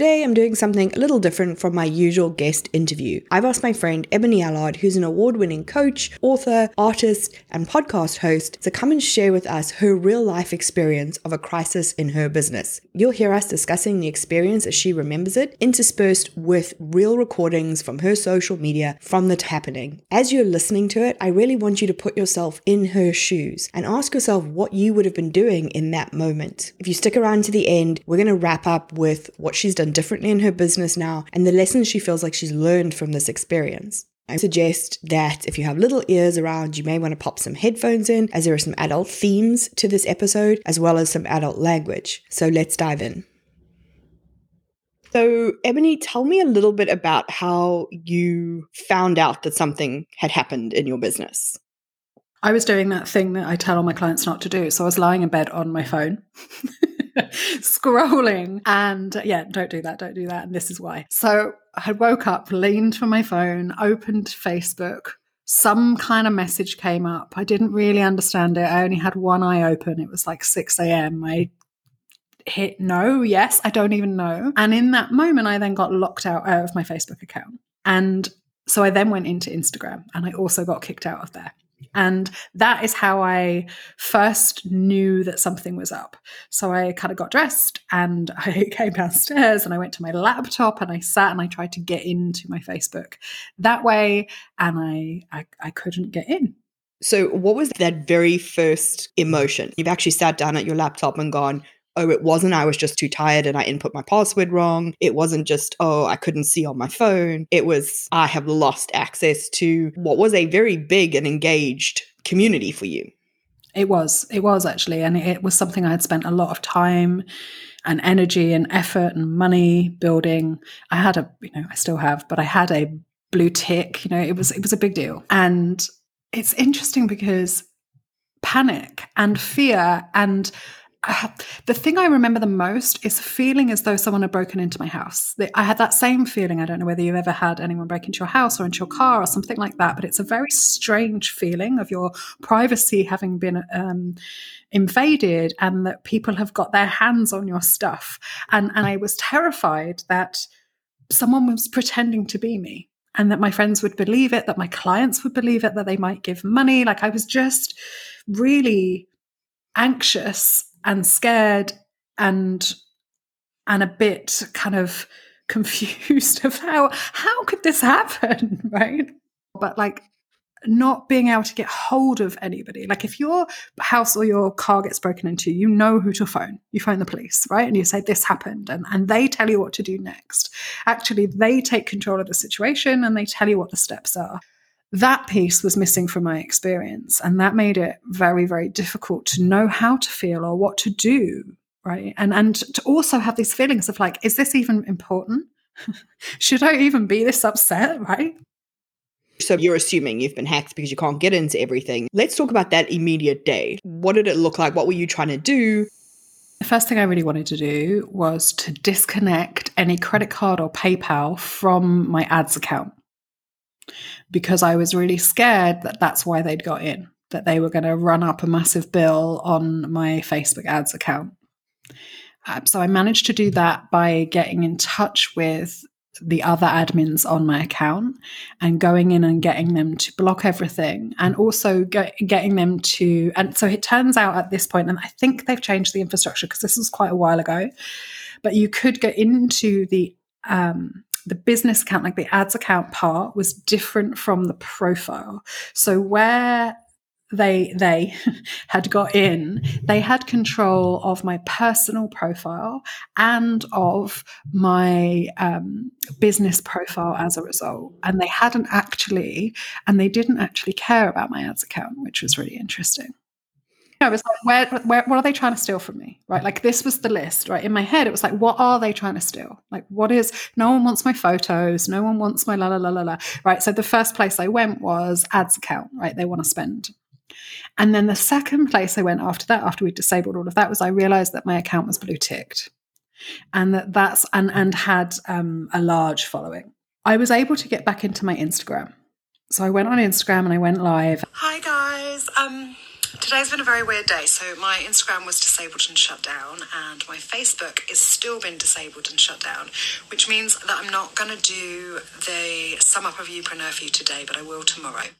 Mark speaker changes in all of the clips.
Speaker 1: Today, I'm doing something a little different from my usual guest interview. I've asked my friend Ebony Allard, who's an award winning coach, author, artist, and podcast host, to come and share with us her real life experience of a crisis in her business. You'll hear us discussing the experience as she remembers it, interspersed with real recordings from her social media from the happening. As you're listening to it, I really want you to put yourself in her shoes and ask yourself what you would have been doing in that moment. If you stick around to the end, we're going to wrap up with what she's done differently in her business now and the lessons she feels like she's learned from this experience. I suggest that if you have little ears around, you may want to pop some headphones in, as there are some adult themes to this episode, as well as some adult language. So let's dive in. So, Ebony, tell me a little bit about how you found out that something had happened in your business.
Speaker 2: I was doing that thing that I tell all my clients not to do. So I was lying in bed on my phone. scrolling. And uh, yeah don't do that don't do that. And this is why. So i woke up leaned for my phone opened facebook. Some kind of message came up. I didn't really understand it. I only had one eye open. It was like 6 a.m i hit no yes i don't even know. And in that moment i then got locked out uh, of my facebook account. And so i then went into instagram and i also got kicked out of there and that is how I first knew that something was up. So I kind of got dressed and I came downstairs and I went to my laptop and I sat and I tried to get into my Facebook that way. And I, I, I couldn't get in.
Speaker 1: So, what was that very first emotion? You've actually sat down at your laptop and gone, oh, it wasn't I was just too tired and I input my password wrong. It wasn't just, oh, I couldn't see on my phone. It was, I have lost access to what was a very big and engaged community for you.
Speaker 2: It was, it was actually. And it was something I had spent a lot of time and energy and effort and money building. I had a, you know, I still have, but I had a blue tick, you know, it was, it was a big deal. And it's interesting because panic and fear and the thing I remember the most is feeling as though someone had broken into my house. I had that same feeling. I don't know whether you've ever had anyone break into your house or into your car or something like that, but it's a very strange feeling of your privacy having been um, invaded and that people have got their hands on your stuff. And, and I was terrified that someone was pretending to be me and that my friends would believe it, that my clients would believe it, that they might give money. Like I was just really anxious and scared and and a bit kind of confused of how how could this happen right? But like not being able to get hold of anybody. Like if your house or your car gets broken into you know who to phone. You phone the police right? And you say this happened and, and they tell you what to do next. Actually they take control of the situation and they tell you what the steps are that piece was missing from my experience. And that made it very, very difficult to know how to feel or what to do. Right. And, and to also have these feelings of like, is this even important? Should I even be this upset? Right.
Speaker 1: So you're assuming you've been hacked because you can't get into everything. Let's talk about that immediate day. What did it look like? What were you trying to do?
Speaker 2: The first thing I really wanted to do was to disconnect any credit card or PayPal from my ads account because I was really scared that that's why they'd got in, that they were going to run up a massive bill on my Facebook ads account. Um, so I managed to do that by getting in touch with the other admins on my account and going in and getting them to block everything and also get, getting them to and so it turns out at this point and i think they've changed the infrastructure because this was quite a while ago but you could get into the um, the business account, like the ads account part, was different from the profile. So where they they had got in they had control of my personal profile and of my um, business profile as a result and they hadn't actually and they didn't actually care about my ads account which was really interesting I was like, where, where, what are they trying to steal from me? Right. Like this was the list, right? In my head, it was like, what are they trying to steal? Like, what is, no one wants my photos. No one wants my la la la la la. Right. So the first place I went was ads account, right? They want to spend. And then the second place I went after that, after we disabled all of that, was I realized that my account was blue ticked and that that's and and had um, a large following. I was able to get back into my Instagram. So I went on Instagram and I went live.
Speaker 3: Hi guys. Um today's been a very weird day. So my Instagram was disabled and shut down and my Facebook is still been disabled and shut down, which means that I'm not going to do the sum up of Youpreneur for you today, but I will tomorrow.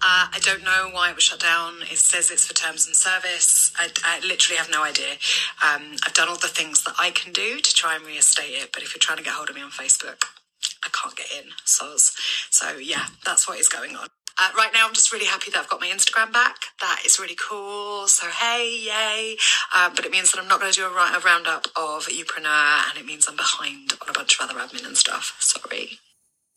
Speaker 3: Uh, I don't know why it was shut down. It says it's for terms and service. I, I literally have no idea. Um, I've done all the things that I can do to try and reinstate it, but if you're trying to get hold of me on Facebook, I can't get in. Soz. So yeah, that's what is going on. Uh, right now, I'm just really happy that I've got my Instagram back. That is really cool. So hey, yay! Uh, but it means that I'm not going to do a, a roundup of Youpreneur, and it means I'm behind on a bunch of other admin and stuff. Sorry.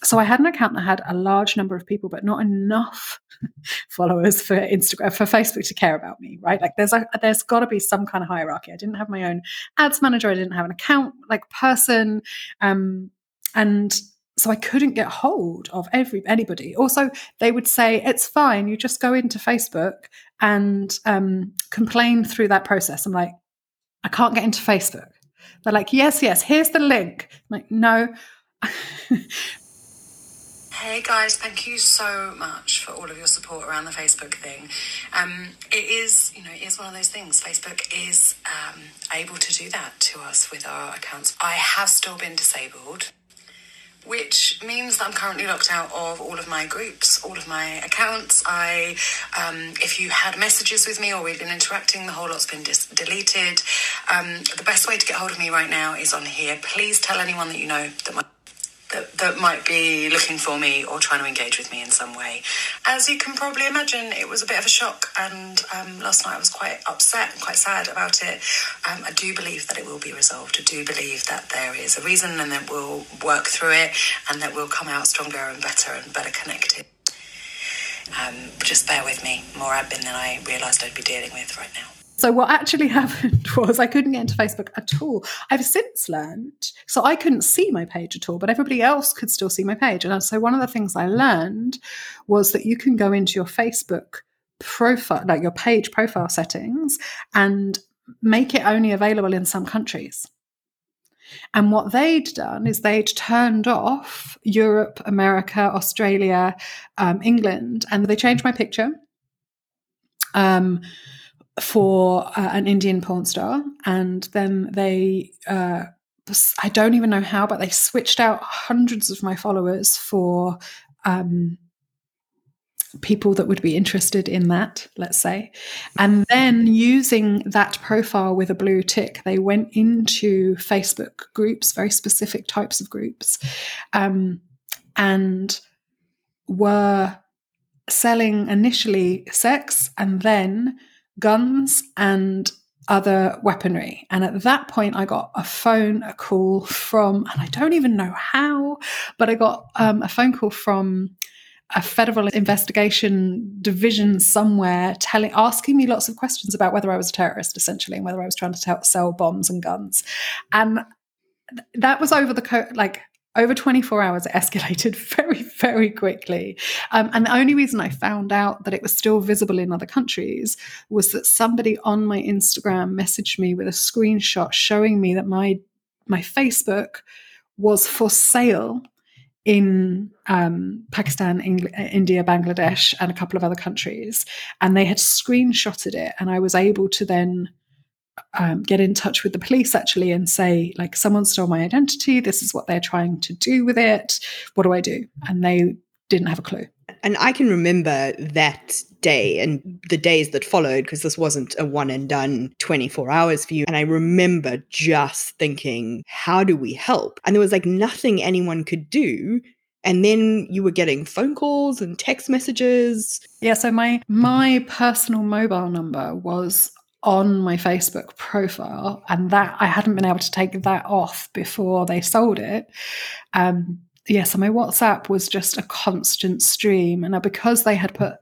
Speaker 2: So I had an account that had a large number of people, but not enough followers for Instagram for Facebook to care about me, right? Like there's a there's got to be some kind of hierarchy. I didn't have my own ads manager. I didn't have an account like person, um, and so I couldn't get hold of every anybody. Also, they would say it's fine. You just go into Facebook and um, complain through that process. I'm like, I can't get into Facebook. They're like, yes, yes. Here's the link. I'm like, no.
Speaker 3: Hey guys, thank you so much for all of your support around the Facebook thing. Um, it is, you know, it is one of those things. Facebook is um, able to do that to us with our accounts. I have still been disabled, which means that I'm currently locked out of all of my groups, all of my accounts. I, um, if you had messages with me or we've been interacting, the whole lot's been dis- deleted. Um, the best way to get hold of me right now is on here. Please tell anyone that you know that my that, that might be looking for me or trying to engage with me in some way. As you can probably imagine, it was a bit of a shock, and um, last night I was quite upset and quite sad about it. Um, I do believe that it will be resolved. I do believe that there is a reason and that we'll work through it and that we'll come out stronger and better and better connected. Um, just bear with me. More admin than I realised I'd be dealing with right now.
Speaker 2: So what actually happened was I couldn't get into Facebook at all. I've since learned, so I couldn't see my page at all, but everybody else could still see my page. And so one of the things I learned was that you can go into your Facebook profile, like your page profile settings, and make it only available in some countries. And what they'd done is they'd turned off Europe, America, Australia, um, England, and they changed my picture. Um, for uh, an Indian porn star, and then they. Uh, I don't even know how, but they switched out hundreds of my followers for um, people that would be interested in that, let's say. And then using that profile with a blue tick, they went into Facebook groups, very specific types of groups, um, and were selling initially sex and then guns and other weaponry. And at that point, I got a phone a call from, and I don't even know how, but I got um, a phone call from a federal investigation division somewhere telling asking me lots of questions about whether I was a terrorist essentially and whether I was trying to t- sell bombs and guns and that was over the co- like over 24 hours, it escalated very, very quickly. Um, and the only reason I found out that it was still visible in other countries was that somebody on my Instagram messaged me with a screenshot showing me that my my Facebook was for sale in um, Pakistan, India, Bangladesh, and a couple of other countries. And they had screenshotted it, and I was able to then um, get in touch with the police actually and say like someone stole my identity. This is what they're trying to do with it. What do i do? And they didn't have a clue.
Speaker 1: And i can remember that day and the days that followed because this wasn't a one and done 24 hours for you. And i remember just thinking how do we help? And there was like nothing anyone could do. And then you were getting phone calls and text messages.
Speaker 2: Yeah so my my personal mobile number was on my Facebook profile, and that I hadn't been able to take that off before they sold it. Um, yeah, so my WhatsApp was just a constant stream. And because they had put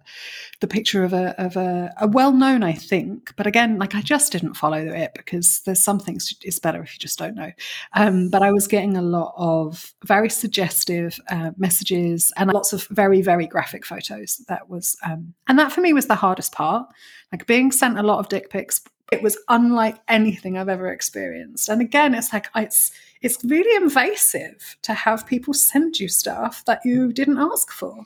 Speaker 2: the picture of a of a, a well known, I think, but again, like I just didn't follow it because there's some things it's better if you just don't know. Um, but I was getting a lot of very suggestive uh, messages and lots of very very graphic photos. That was um, and that for me was the hardest part. Like being sent a lot of dick pics. It was unlike anything I've ever experienced. And again, it's like it's it's really invasive to have people send you stuff that you didn't ask for.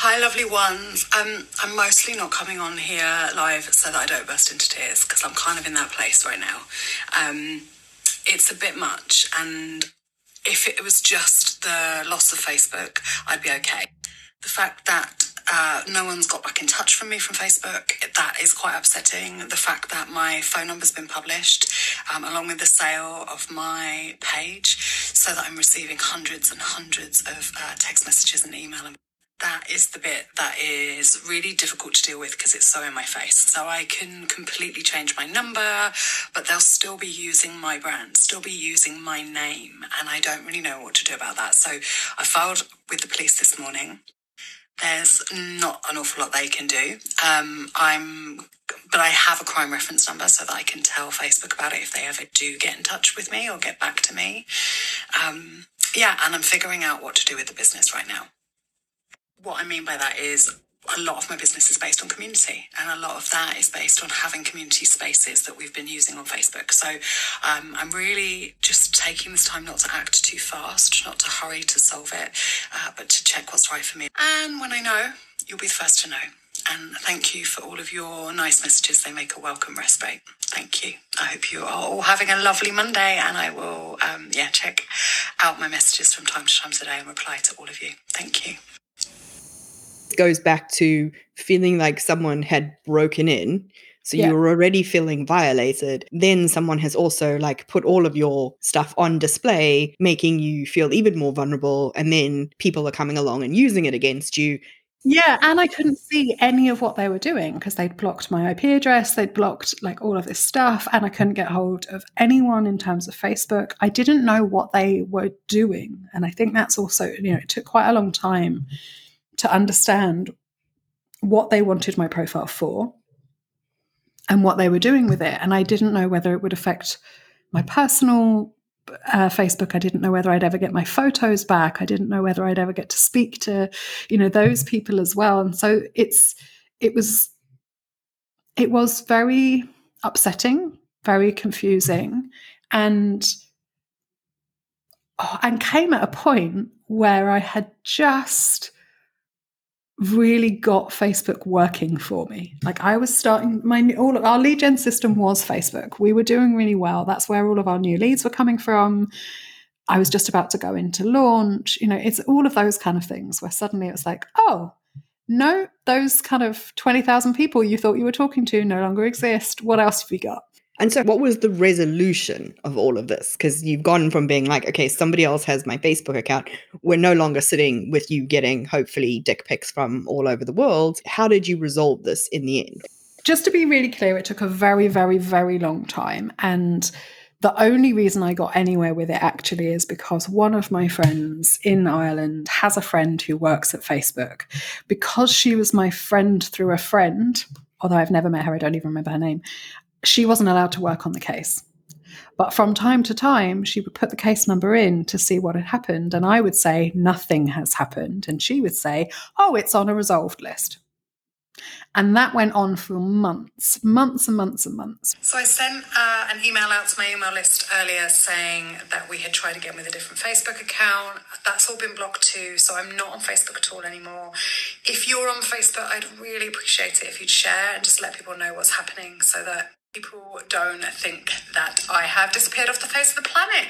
Speaker 3: Hi, lovely ones. Um, I'm mostly not coming on here live so that I don't burst into tears because I'm kind of in that place right now. Um, it's a bit much, and if it was just the loss of Facebook, I'd be okay. The fact that uh, no one's got back in touch from me from Facebook. That is quite upsetting. The fact that my phone number's been published, um, along with the sale of my page, so that I'm receiving hundreds and hundreds of uh, text messages and email that is the bit that is really difficult to deal with because it's so in my face. So I can completely change my number, but they'll still be using my brand, still be using my name, and I don't really know what to do about that. So I filed with the police this morning. There's not an awful lot they can do. Um, I'm, but I have a crime reference number so that I can tell Facebook about it if they ever do get in touch with me or get back to me. Um, yeah, and I'm figuring out what to do with the business right now what I mean by that is a lot of my business is based on community, and a lot of that is based on having community spaces that we've been using on Facebook. So um, I'm really just taking this time not to act too fast, not to hurry to solve it, uh, but to check what's right for me. And when I know, you'll be the first to know. And thank you for all of your nice messages. They make a welcome respite. Thank you. I hope you are all having a lovely Monday, and I will, um, yeah, check out my messages from time to time today and reply to all of you. Thank you
Speaker 1: goes back to feeling like someone had broken in. So yeah. you were already feeling violated. Then someone has also like put all of your stuff on display, making you feel even more vulnerable. And then people are coming along and using it against you.
Speaker 2: Yeah, and I couldn't see any of what they were doing because they'd blocked my IP address, they'd blocked like all of this stuff, and I couldn't get hold of anyone in terms of Facebook. I didn't know what they were doing. And I think that's also, you know, it took quite a long time to understand what they wanted my profile for and what they were doing with it. And I didn't know whether it would affect my personal uh, Facebook. I didn't know whether I'd ever get my photos back. I didn't know whether I'd ever get to speak to, you know, those people as well. And so it's, it was, it was very upsetting, very confusing, and oh, and came at a point where I had just really got Facebook working for me. Like I was starting my all our lead gen system was Facebook. We were doing really well. That's where all of our new leads were coming from. I was just about to go into launch. You know, it's all of those kind of things where suddenly it was like, oh, no, those kind of 20,000 people you thought you were talking to no longer exist. What else have you got?
Speaker 1: And so, what was the resolution of all of this? Because you've gone from being like, okay, somebody else has my Facebook account. We're no longer sitting with you getting hopefully dick pics from all over the world. How did you resolve this in the end?
Speaker 2: Just to be really clear, it took a very, very, very long time. And the only reason I got anywhere with it actually is because one of my friends in Ireland has a friend who works at Facebook. Because she was my friend through a friend, although I've never met her, I don't even remember her name she wasn't allowed to work on the case. But from time to time, she would put the case number in to see what had happened. And I would say, nothing has happened. And she would say, oh, it's on a resolved list. And that went on for months, months and months and months.
Speaker 3: So I sent uh, an email out to my email list earlier saying that we had tried again with a different Facebook account. That's all been blocked too. So I'm not on Facebook at all anymore. If you're on Facebook, I'd really appreciate it if you'd share and just let people know what's happening so that people don't think that I have disappeared off the face of the planet.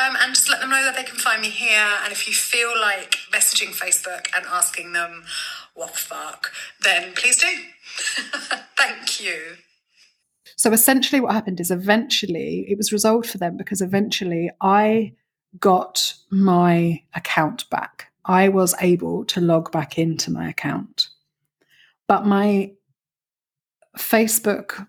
Speaker 3: Um, and just let them know that they can find me here. And if you feel like messaging Facebook and asking them, what the fuck, then please do. Thank you.
Speaker 2: So essentially, what happened is eventually it was resolved for them because eventually I got my account back. I was able to log back into my account. But my Facebook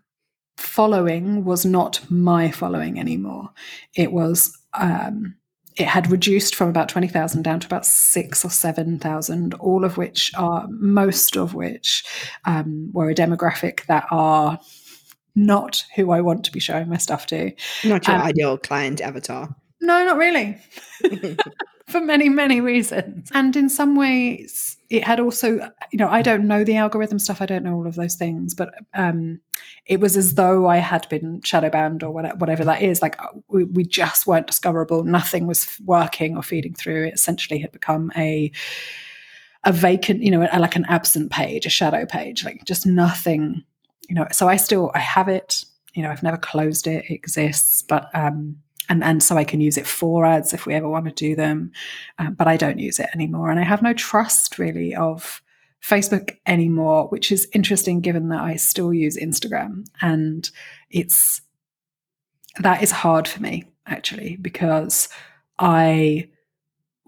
Speaker 2: following was not my following anymore. It was um, it had reduced from about 20,000 down to about six or 7,000, all of which are, most of which um, were a demographic that are not who I want to be showing my stuff to.
Speaker 1: Not your um, ideal client avatar.
Speaker 2: No, not really. For many, many reasons. And in some ways, it had also, you know, I don't know the algorithm stuff. I don't know all of those things, but um, it was as though I had been shadow banned or whatever, that is. Like we, we just weren't discoverable. Nothing was working or feeding through. It essentially had become a a vacant, you know, like an absent page, a shadow page, like just nothing, you know. So I still I have it. You know, I've never closed it. It exists, but um, and and so I can use it for ads if we ever want to do them, um, but I don't use it anymore, and I have no trust really of Facebook anymore, which is interesting given that I still use Instagram, and it's that is hard for me actually because I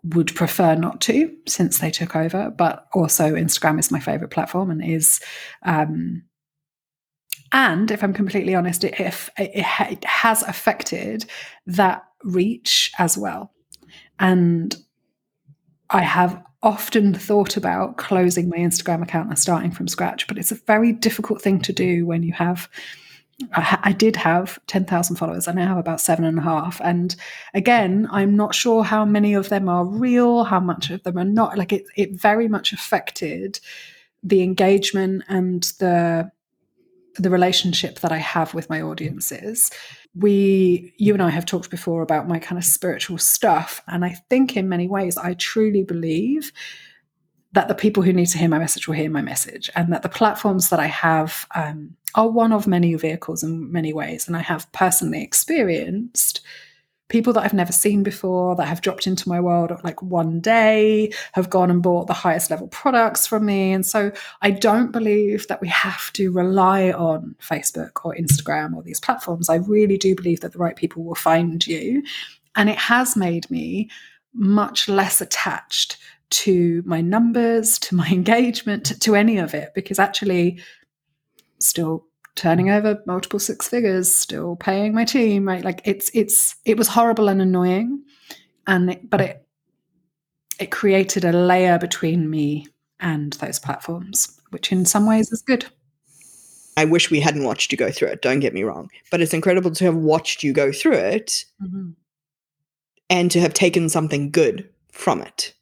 Speaker 2: would prefer not to since they took over, but also Instagram is my favorite platform and is um, and if I'm completely honest, it, it, it has affected that reach as well. And I have often thought about closing my Instagram account and starting from scratch, but it's a very difficult thing to do when you have. I, I did have 10,000 followers. And I now have about seven and a half. And again, I'm not sure how many of them are real, how much of them are not. Like it, it very much affected the engagement and the the relationship that I have with my audiences. We, you and I have talked before about my kind of spiritual stuff. And I think in many ways, I truly believe that the people who need to hear my message will hear my message, and that the platforms that I have um, are one of many vehicles in many ways. And I have personally experienced people that I've never seen before that have dropped into my world like one day, have gone and bought the highest level products from me. And so I don't believe that we have to rely on Facebook or Instagram or these platforms. I really do believe that the right people will find you. And it has made me much less attached to my numbers, to my engagement, to, to any of it, because actually, still turning over multiple six figures, still paying my team, right? Like it's it's it was horrible and annoying, and it, but it it created a layer between me and those platforms, which in some ways is good.
Speaker 1: I wish we hadn't watched you go through it. Don't get me wrong, but it's incredible to have watched you go through it mm-hmm. and to have taken something good from it.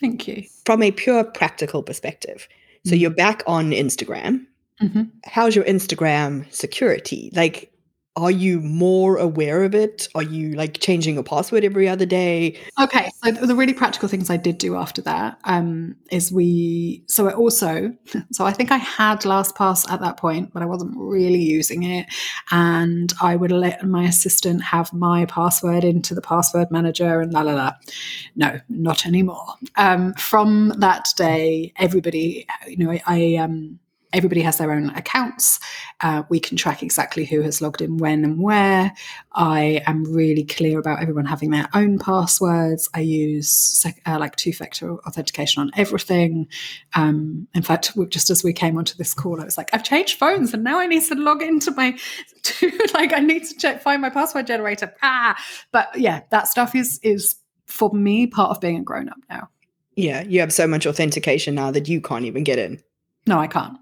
Speaker 2: Thank you.
Speaker 1: From a pure practical perspective. So mm-hmm. you're back on Instagram. Mm-hmm. How's your Instagram security? Like, are you more aware of it? Are you like changing your password every other day?
Speaker 2: Okay, so the really practical things I did do after that um, is we. So it also, so I think I had LastPass at that point, but I wasn't really using it, and I would let my assistant have my password into the password manager and la la la. No, not anymore. Um, from that day, everybody, you know, I, I um everybody has their own accounts. Uh, we can track exactly who has logged in when and where. I am really clear about everyone having their own passwords. I use sec- uh, like two factor authentication on everything. Um, in fact, just as we came onto this call, I was like, I've changed phones and now I need to log into my, to, like, I need to check, find my password generator. Ah, but yeah, that stuff is, is for me part of being a grown up now.
Speaker 1: Yeah, you have so much authentication now that you can't even get in.
Speaker 2: No, I can't.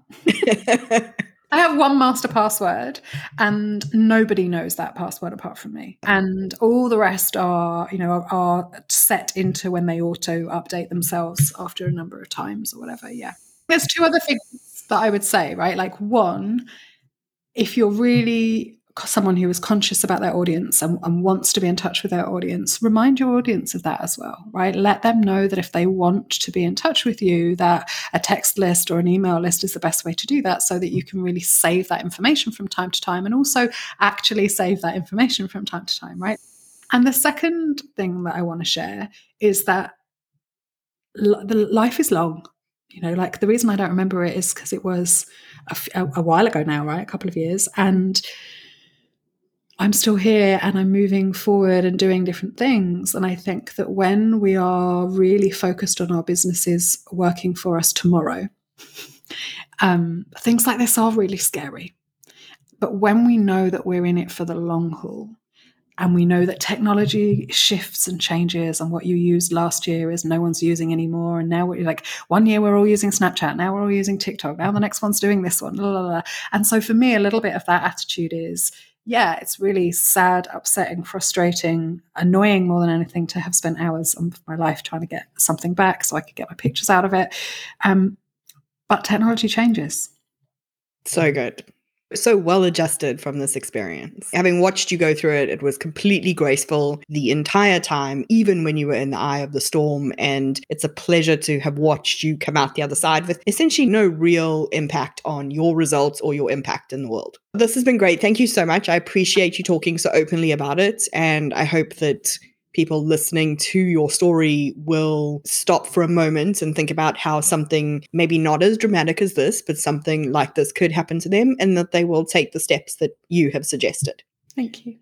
Speaker 2: I have one master password and nobody knows that password apart from me. And all the rest are, you know, are, set into when they auto update themselves after a number of times or whatever. Yeah. There's two other things that I would say, right? Like one, if you're really someone who is conscious about their audience and, and, wants to be in touch with their audience, remind your audience of that as well, right? Let them know that if they want to be in touch with you, that a text list or an email list is the best way to do that so that you can really save that information from time to time and also actually save that information from time to time, right? And the second thing that I want to share is that l- the life is long. You know, like the reason I don't remember it is because it was a, while ago now, right? A couple of years. And I'm still here and I'm moving forward and doing different things. And I think that when we are really focused on our businesses working for us tomorrow, um, things like this are really scary. But when we know that we're in it for the long haul, And we know that technology shifts and changes, and what you used last year is no one's using anymore. And now we're like, one year we're all using Snapchat, now we're all using TikTok, now the next one's doing this one. Blah, blah, blah. And so for me, a little bit of that attitude is, yeah, it's really sad, upsetting, frustrating, annoying more than anything to have spent hours of my life trying to get something back so I could get my pictures out of it. Um, but technology changes.
Speaker 1: So good so well adjusted from this experience. Having watched you go through it, it was completely graceful the entire time, even when you were in the eye of the storm. And it's a pleasure to have watched you come out the other side with essentially no real impact on your results or your impact in the world. This has been great. Thank you so much. I appreciate you talking so openly about it. And I hope that people listening to your story will stop for a moment and think about how something maybe not as dramatic as this, but something like this could happen to them, and that they will take the steps that you have suggested.
Speaker 2: Thank you.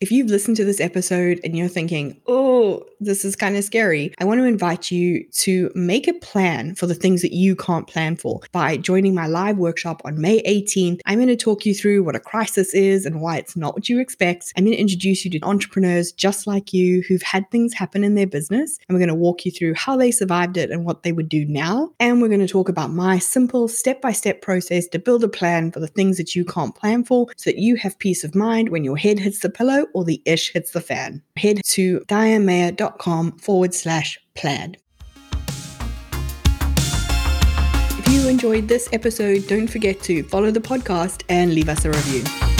Speaker 1: If you've listened to this episode and you're thinking, oh, this is kind of scary, I want to invite you to make a plan for the things that you can't plan for by joining my live workshop on May 18th. I'm going to talk you through what a crisis is and why it's not what you expect. I'm going to introduce you to entrepreneurs just like you who've had things happen in their business, and we're going to walk you through how they survived it and what they would do now. And we're going to talk about my simple step by step process to build a plan for the things that you can't plan for so that you have peace of mind when your head hits the pillow or the ish hits the fan. Head to dianemayor.com forward slash plan. If you enjoyed this episode, don't forget to follow the podcast and leave us a review.